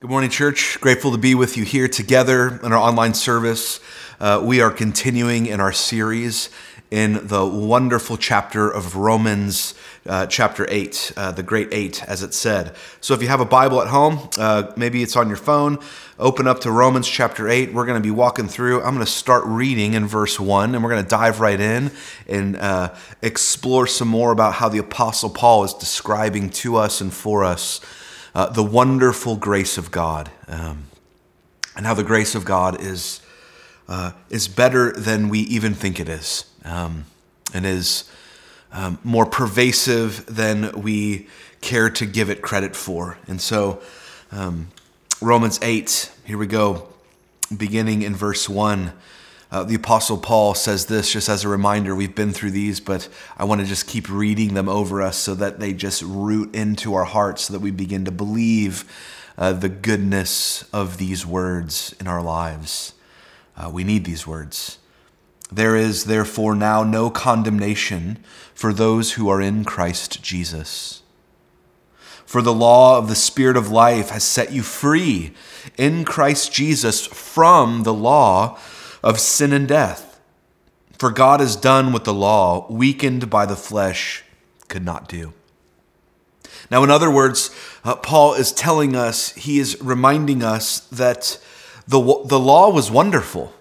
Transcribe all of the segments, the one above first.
Good morning, church. Grateful to be with you here together in our online service. Uh, we are continuing in our series in the wonderful chapter of Romans, uh, chapter 8, uh, the great eight, as it said. So if you have a Bible at home, uh, maybe it's on your phone, open up to Romans chapter 8. We're going to be walking through. I'm going to start reading in verse 1, and we're going to dive right in and uh, explore some more about how the Apostle Paul is describing to us and for us uh, the wonderful grace of God, um, and how the grace of God is uh, is better than we even think it is, um, and is um, more pervasive than we care to give it credit for. And so, um, Romans eight, here we go, beginning in verse one. Uh, the Apostle Paul says this just as a reminder. We've been through these, but I want to just keep reading them over us so that they just root into our hearts so that we begin to believe uh, the goodness of these words in our lives. Uh, we need these words. There is therefore now no condemnation for those who are in Christ Jesus. For the law of the Spirit of life has set you free in Christ Jesus from the law of sin and death. For God has done what the law, weakened by the flesh, could not do. Now, in other words, uh, Paul is telling us, he is reminding us that the, the law was wonderful.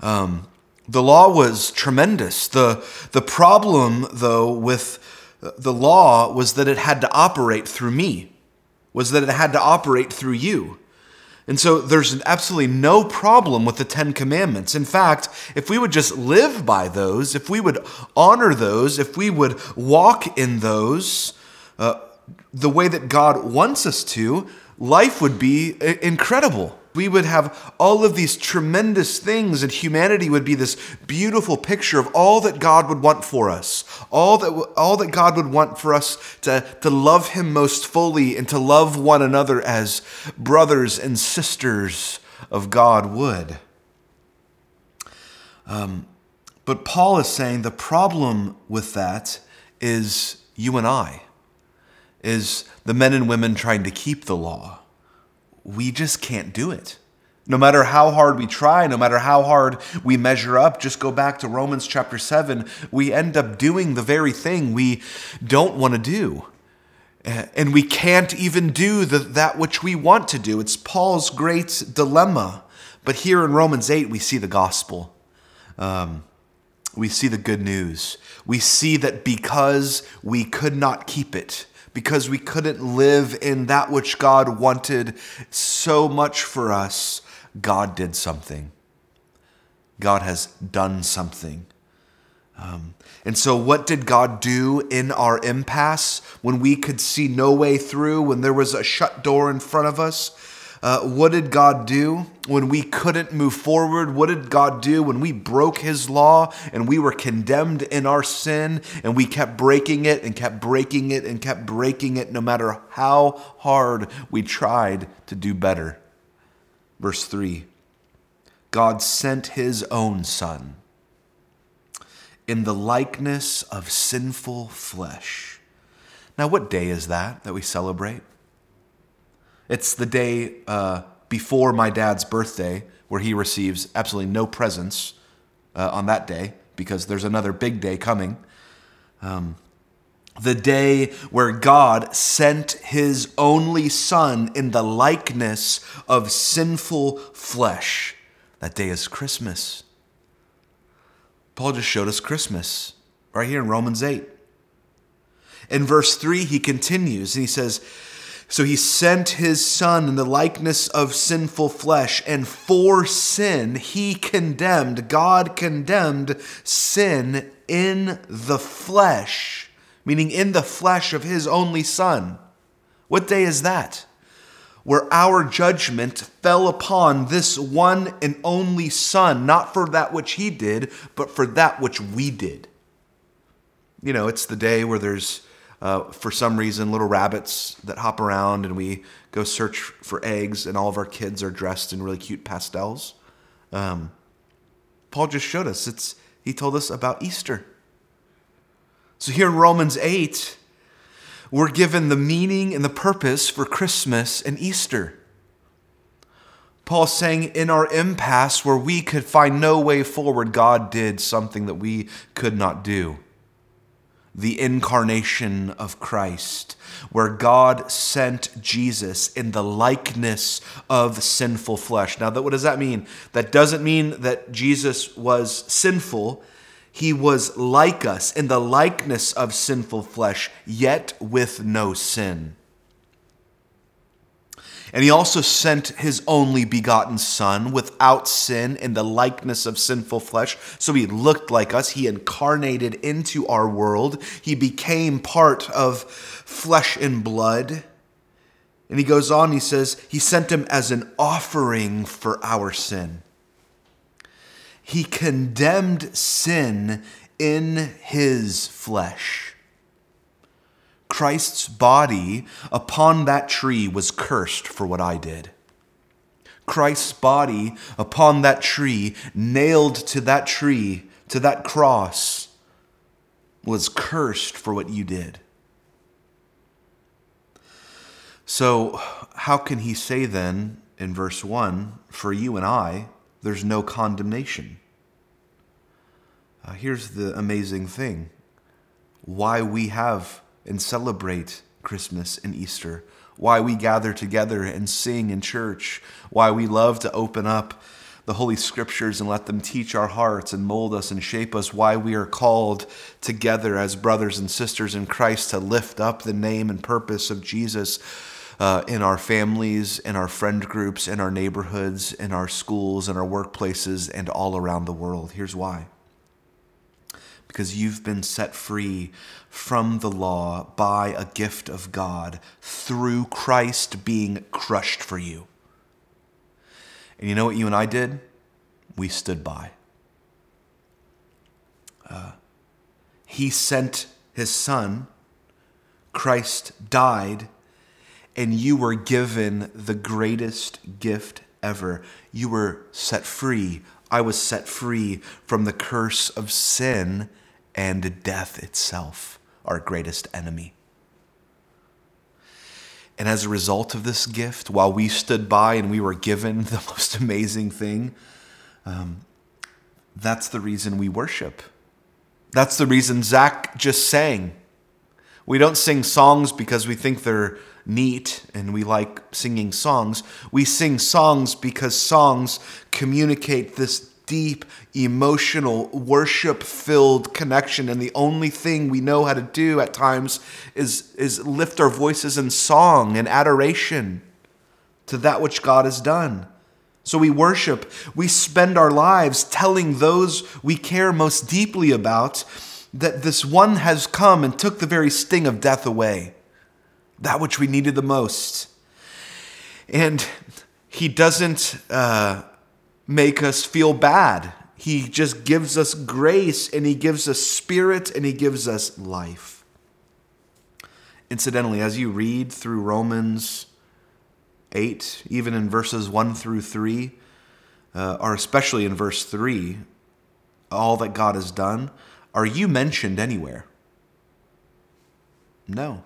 Um, the law was tremendous. The, the problem, though, with the law was that it had to operate through me, was that it had to operate through you. And so there's absolutely no problem with the Ten Commandments. In fact, if we would just live by those, if we would honor those, if we would walk in those uh, the way that God wants us to, life would be incredible we would have all of these tremendous things, and humanity would be this beautiful picture of all that God would want for us, all that, all that God would want for us to, to love Him most fully and to love one another as brothers and sisters of God would. Um, but Paul is saying the problem with that is you and I, is the men and women trying to keep the law we just can't do it. No matter how hard we try, no matter how hard we measure up, just go back to Romans chapter 7, we end up doing the very thing we don't want to do. And we can't even do the, that which we want to do. It's Paul's great dilemma. But here in Romans 8, we see the gospel. Um, we see the good news. We see that because we could not keep it, because we couldn't live in that which God wanted so much for us, God did something. God has done something. Um, and so, what did God do in our impasse when we could see no way through, when there was a shut door in front of us? Uh, what did God do when we couldn't move forward? What did God do when we broke His law and we were condemned in our sin and we kept breaking it and kept breaking it and kept breaking it no matter how hard we tried to do better? Verse 3 God sent His own Son in the likeness of sinful flesh. Now, what day is that that we celebrate? It's the day uh, before my dad's birthday where he receives absolutely no presents uh, on that day because there's another big day coming. Um, the day where God sent his only son in the likeness of sinful flesh. That day is Christmas. Paul just showed us Christmas right here in Romans 8. In verse 3, he continues and he says, so he sent his son in the likeness of sinful flesh, and for sin he condemned, God condemned sin in the flesh, meaning in the flesh of his only son. What day is that? Where our judgment fell upon this one and only son, not for that which he did, but for that which we did. You know, it's the day where there's uh, for some reason, little rabbits that hop around, and we go search for eggs, and all of our kids are dressed in really cute pastels. Um, Paul just showed us. It's he told us about Easter. So here in Romans 8, we're given the meaning and the purpose for Christmas and Easter. Paul's saying, in our impasse where we could find no way forward, God did something that we could not do. The incarnation of Christ, where God sent Jesus in the likeness of sinful flesh. Now, what does that mean? That doesn't mean that Jesus was sinful. He was like us in the likeness of sinful flesh, yet with no sin. And he also sent his only begotten Son without sin in the likeness of sinful flesh. So he looked like us. He incarnated into our world. He became part of flesh and blood. And he goes on, he says, He sent him as an offering for our sin. He condemned sin in his flesh. Christ's body upon that tree was cursed for what I did. Christ's body upon that tree, nailed to that tree, to that cross, was cursed for what you did. So, how can he say then in verse 1 for you and I, there's no condemnation? Uh, here's the amazing thing why we have and celebrate Christmas and Easter, why we gather together and sing in church, why we love to open up the Holy Scriptures and let them teach our hearts and mold us and shape us, why we are called together as brothers and sisters in Christ to lift up the name and purpose of Jesus. Uh, in our families, in our friend groups, in our neighborhoods, in our schools, in our workplaces, and all around the world. Here's why because you've been set free from the law by a gift of God through Christ being crushed for you. And you know what you and I did? We stood by. Uh, he sent his son, Christ died, and you were given the greatest gift ever. You were set free. I was set free from the curse of sin and death itself, our greatest enemy. And as a result of this gift, while we stood by and we were given the most amazing thing, um, that's the reason we worship. That's the reason Zach just sang. We don't sing songs because we think they're neat and we like singing songs. We sing songs because songs communicate this deep, emotional, worship filled connection. And the only thing we know how to do at times is, is lift our voices in song and adoration to that which God has done. So we worship, we spend our lives telling those we care most deeply about that this one has come and took the very sting of death away, that which we needed the most. And he doesn't uh, make us feel bad. He just gives us grace and He gives us spirit and He gives us life. Incidentally, as you read through Romans 8, even in verses 1 through 3, uh, or especially in verse 3, all that God has done, are you mentioned anywhere? No.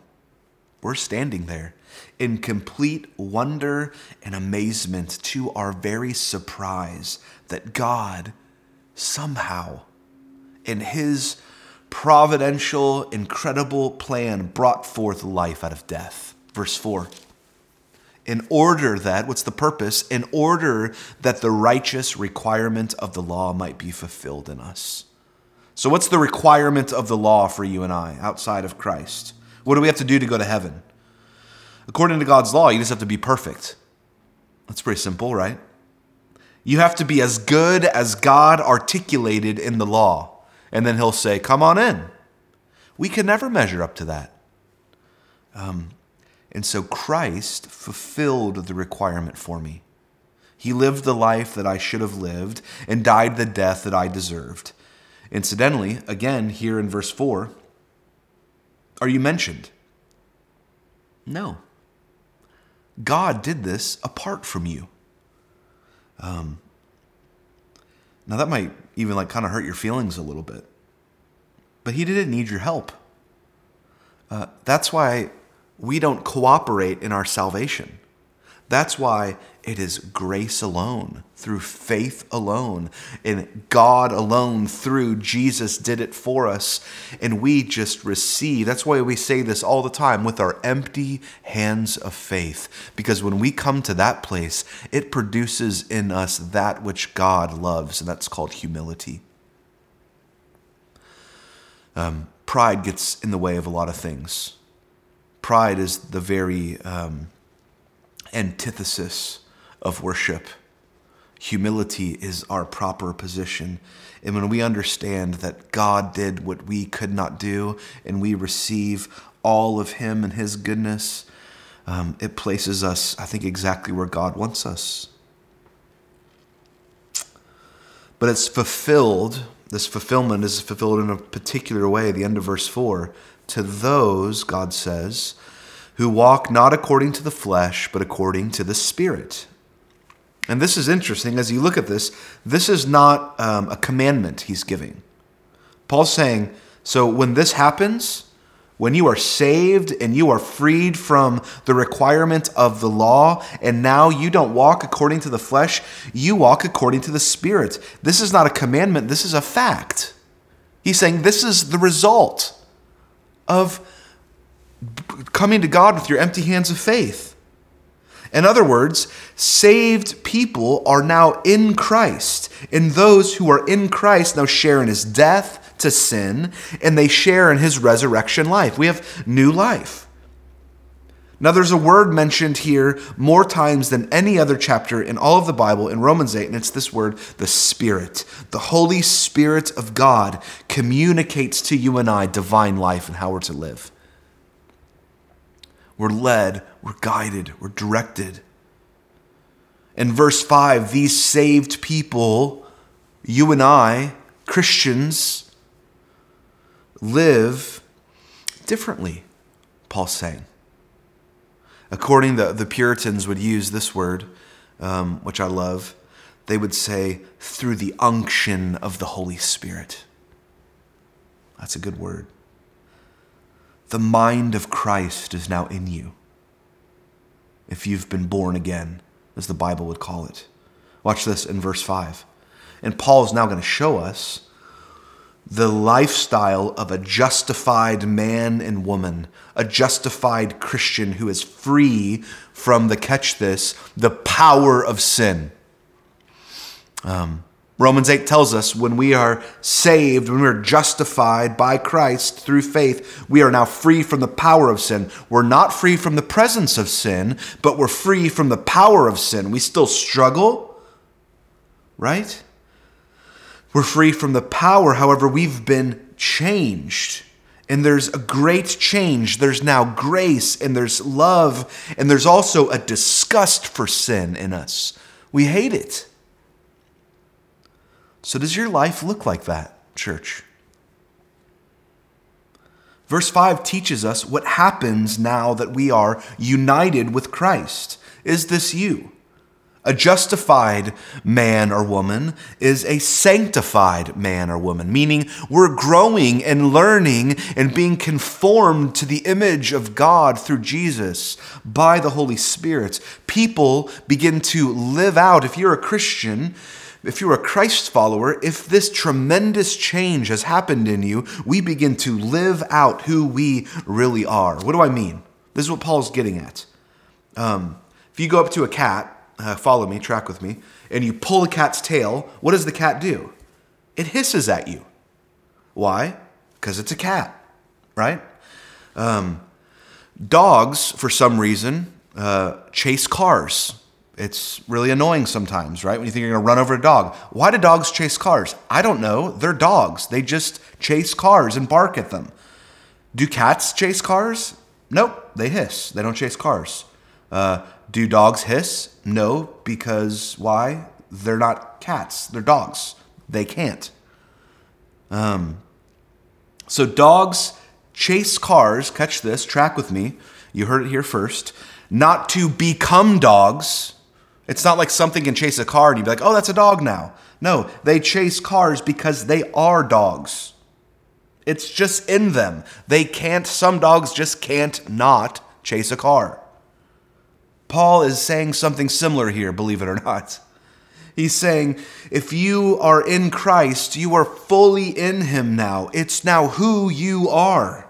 We're standing there in complete wonder and amazement to our very surprise that God somehow, in His providential, incredible plan, brought forth life out of death. Verse 4 in order that, what's the purpose? In order that the righteous requirement of the law might be fulfilled in us. So, what's the requirement of the law for you and I outside of Christ? What do we have to do to go to heaven? According to God's law, you just have to be perfect. That's pretty simple, right? You have to be as good as God articulated in the law. And then he'll say, Come on in. We can never measure up to that. Um, and so Christ fulfilled the requirement for me. He lived the life that I should have lived and died the death that I deserved. Incidentally, again, here in verse 4, are you mentioned? No. God did this apart from you. Um, now that might even like kind of hurt your feelings a little bit, but He didn't need your help. Uh, that's why we don't cooperate in our salvation. That's why it is grace alone, through faith alone, in God alone, through Jesus did it for us, and we just receive. That's why we say this all the time with our empty hands of faith, because when we come to that place, it produces in us that which God loves, and that's called humility. Um, pride gets in the way of a lot of things. Pride is the very um, antithesis of worship. Humility is our proper position. And when we understand that God did what we could not do and we receive all of Him and His goodness, um, it places us, I think, exactly where God wants us. But it's fulfilled, this fulfillment is fulfilled in a particular way, the end of verse 4. To those, God says, who walk not according to the flesh, but according to the Spirit. And this is interesting as you look at this. This is not um, a commandment he's giving. Paul's saying, so when this happens, when you are saved and you are freed from the requirement of the law, and now you don't walk according to the flesh, you walk according to the Spirit. This is not a commandment, this is a fact. He's saying this is the result of coming to God with your empty hands of faith. In other words, saved people are now in Christ, and those who are in Christ now share in his death to sin, and they share in his resurrection life. We have new life. Now, there's a word mentioned here more times than any other chapter in all of the Bible in Romans 8, and it's this word, the Spirit. The Holy Spirit of God communicates to you and I divine life and how we're to live. We're led, we're guided, we're directed. In verse 5, these saved people, you and I, Christians, live differently, Paul's saying. According to the Puritans would use this word, um, which I love. They would say, through the unction of the Holy Spirit. That's a good word. The mind of Christ is now in you. If you've been born again, as the Bible would call it. Watch this in verse 5. And Paul is now going to show us the lifestyle of a justified man and woman, a justified Christian who is free from the catch this, the power of sin. Um, Romans 8 tells us when we are saved, when we're justified by Christ through faith, we are now free from the power of sin. We're not free from the presence of sin, but we're free from the power of sin. We still struggle, right? We're free from the power, however, we've been changed. And there's a great change. There's now grace and there's love, and there's also a disgust for sin in us. We hate it. So, does your life look like that, church? Verse 5 teaches us what happens now that we are united with Christ. Is this you? A justified man or woman is a sanctified man or woman, meaning we're growing and learning and being conformed to the image of God through Jesus by the Holy Spirit. People begin to live out, if you're a Christian, if you're a Christ follower, if this tremendous change has happened in you, we begin to live out who we really are. What do I mean? This is what Paul's getting at. Um, if you go up to a cat, uh, follow me, track with me, and you pull a cat's tail, what does the cat do? It hisses at you. Why? Because it's a cat, right? Um, dogs, for some reason, uh, chase cars. It's really annoying sometimes, right? When you think you're going to run over a dog. Why do dogs chase cars? I don't know. They're dogs. They just chase cars and bark at them. Do cats chase cars? Nope, they hiss. They don't chase cars. Uh, do dogs hiss? No, because why? They're not cats. They're dogs. They can't. Um, so dogs chase cars. Catch this. Track with me. You heard it here first. Not to become dogs it's not like something can chase a car and you'd be like, oh, that's a dog now. No, they chase cars because they are dogs. It's just in them. They can't, some dogs just can't not chase a car. Paul is saying something similar here, believe it or not. He's saying, if you are in Christ, you are fully in Him now. It's now who you are.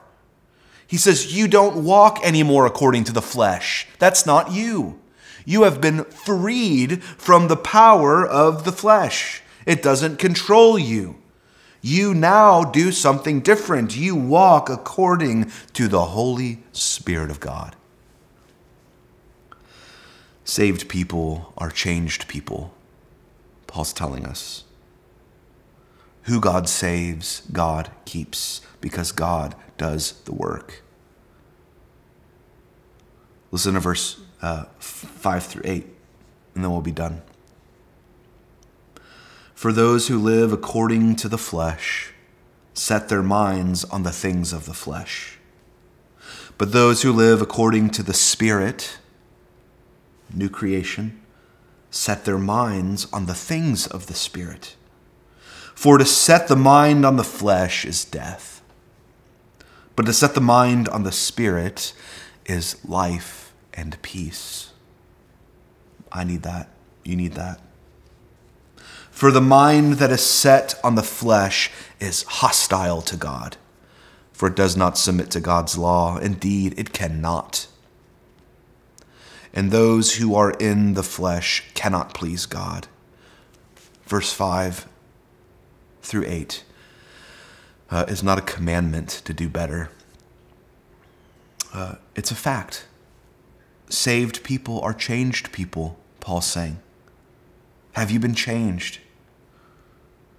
He says, You don't walk anymore according to the flesh. That's not you. You have been freed from the power of the flesh, it doesn't control you. You now do something different. You walk according to the Holy Spirit of God. Saved people are changed people, Paul's telling us. Who God saves, God keeps, because God does the work. Listen to verse uh, 5 through 8, and then we'll be done. For those who live according to the flesh set their minds on the things of the flesh. But those who live according to the Spirit, new creation, set their minds on the things of the Spirit. For to set the mind on the flesh is death, but to set the mind on the Spirit is life and peace. I need that. You need that. For the mind that is set on the flesh is hostile to God, for it does not submit to God's law. Indeed, it cannot. And those who are in the flesh cannot please God. Verse 5 through 8 uh, is not a commandment to do better, uh, it's a fact. Saved people are changed people, Paul's saying. Have you been changed?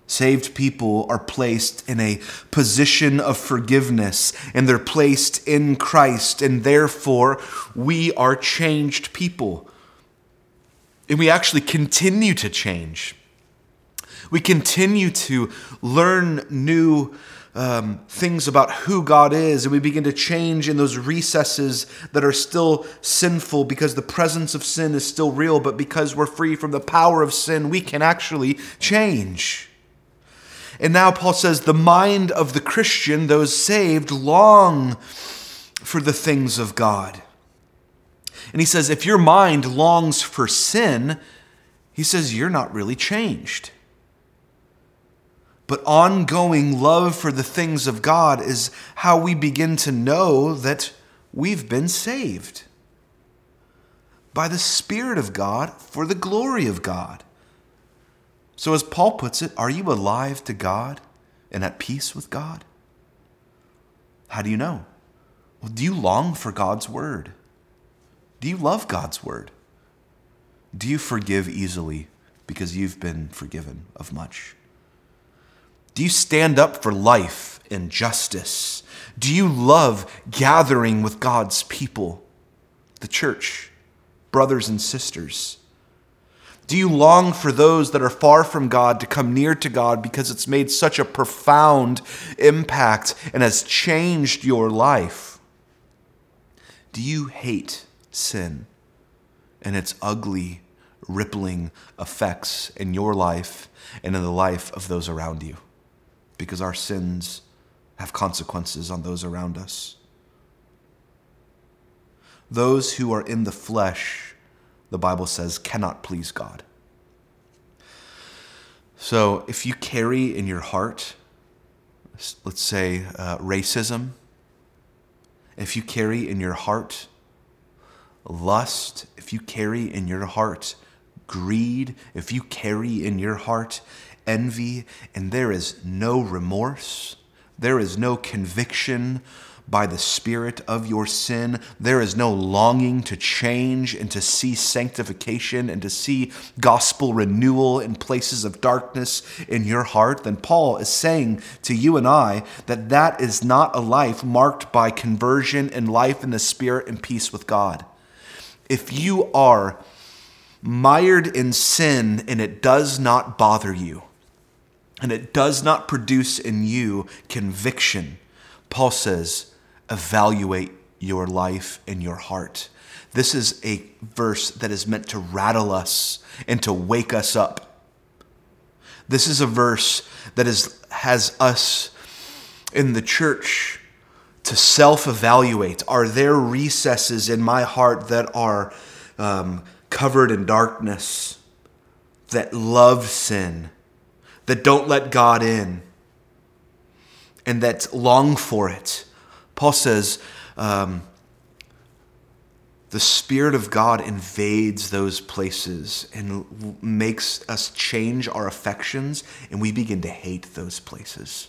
Saved people are placed in a position of forgiveness and they're placed in Christ, and therefore we are changed people. And we actually continue to change. We continue to learn new um, things about who God is, and we begin to change in those recesses that are still sinful because the presence of sin is still real, but because we're free from the power of sin, we can actually change. And now Paul says the mind of the Christian, those saved, long for the things of God. And he says, if your mind longs for sin, he says, you're not really changed. But ongoing love for the things of God is how we begin to know that we've been saved by the Spirit of God for the glory of God. So, as Paul puts it, are you alive to God and at peace with God? How do you know? Well, do you long for God's word? Do you love God's word? Do you forgive easily because you've been forgiven of much? Do you stand up for life and justice? Do you love gathering with God's people, the church, brothers and sisters? Do you long for those that are far from God to come near to God because it's made such a profound impact and has changed your life? Do you hate sin and its ugly, rippling effects in your life and in the life of those around you? Because our sins have consequences on those around us. Those who are in the flesh, the Bible says, cannot please God. So if you carry in your heart, let's say, uh, racism, if you carry in your heart lust, if you carry in your heart greed, if you carry in your heart envy, and there is no remorse. There is no conviction by the Spirit of your sin. There is no longing to change and to see sanctification and to see gospel renewal in places of darkness in your heart. Then Paul is saying to you and I that that is not a life marked by conversion and life in the Spirit and peace with God. If you are mired in sin and it does not bother you, and it does not produce in you conviction, Paul says, evaluate your life and your heart. This is a verse that is meant to rattle us and to wake us up. This is a verse that is, has us in the church to self evaluate. Are there recesses in my heart that are um, covered in darkness, that love sin, that don't let God in, and that long for it. Paul says, um, the Spirit of God invades those places and makes us change our affections, and we begin to hate those places.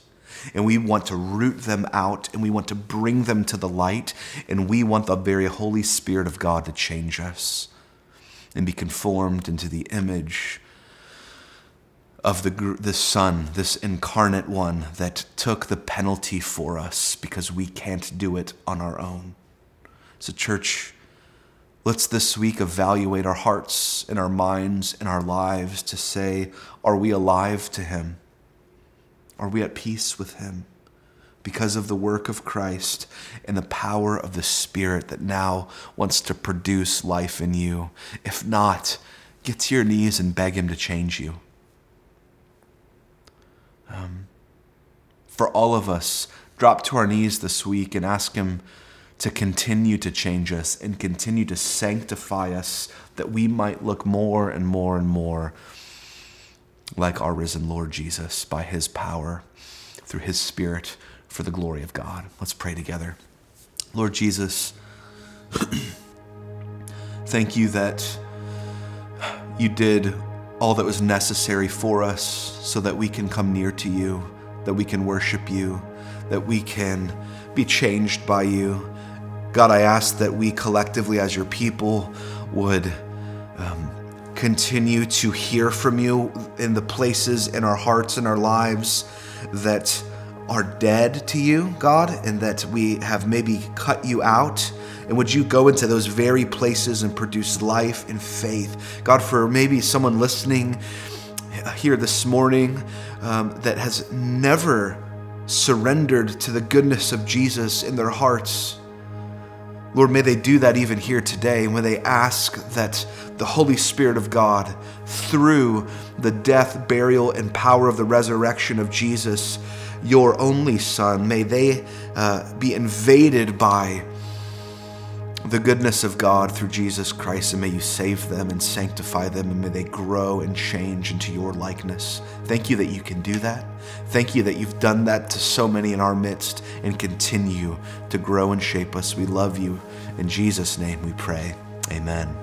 And we want to root them out, and we want to bring them to the light, and we want the very Holy Spirit of God to change us and be conformed into the image of the, the Son, this incarnate one that took the penalty for us because we can't do it on our own. So, church, let's this week evaluate our hearts and our minds and our lives to say, are we alive to Him? Are we at peace with Him? Because of the work of Christ and the power of the Spirit that now wants to produce life in you. If not, get to your knees and beg Him to change you. Um, for all of us, drop to our knees this week and ask Him to continue to change us and continue to sanctify us that we might look more and more and more like our risen Lord Jesus by His power through His Spirit for the glory of God. Let's pray together. Lord Jesus, thank you that you did all that was necessary for us so that we can come near to you, that we can worship you, that we can be changed by you. God, I ask that we collectively, as your people, would um, continue to hear from you in the places in our hearts and our lives that are dead to you, God, and that we have maybe cut you out and would you go into those very places and produce life and faith? God, for maybe someone listening here this morning um, that has never surrendered to the goodness of Jesus in their hearts. Lord, may they do that even here today when they ask that the Holy Spirit of God, through the death, burial, and power of the resurrection of Jesus, your only Son, may they uh, be invaded by the goodness of God through Jesus Christ, and may you save them and sanctify them, and may they grow and change into your likeness. Thank you that you can do that. Thank you that you've done that to so many in our midst and continue to grow and shape us. We love you. In Jesus' name we pray. Amen.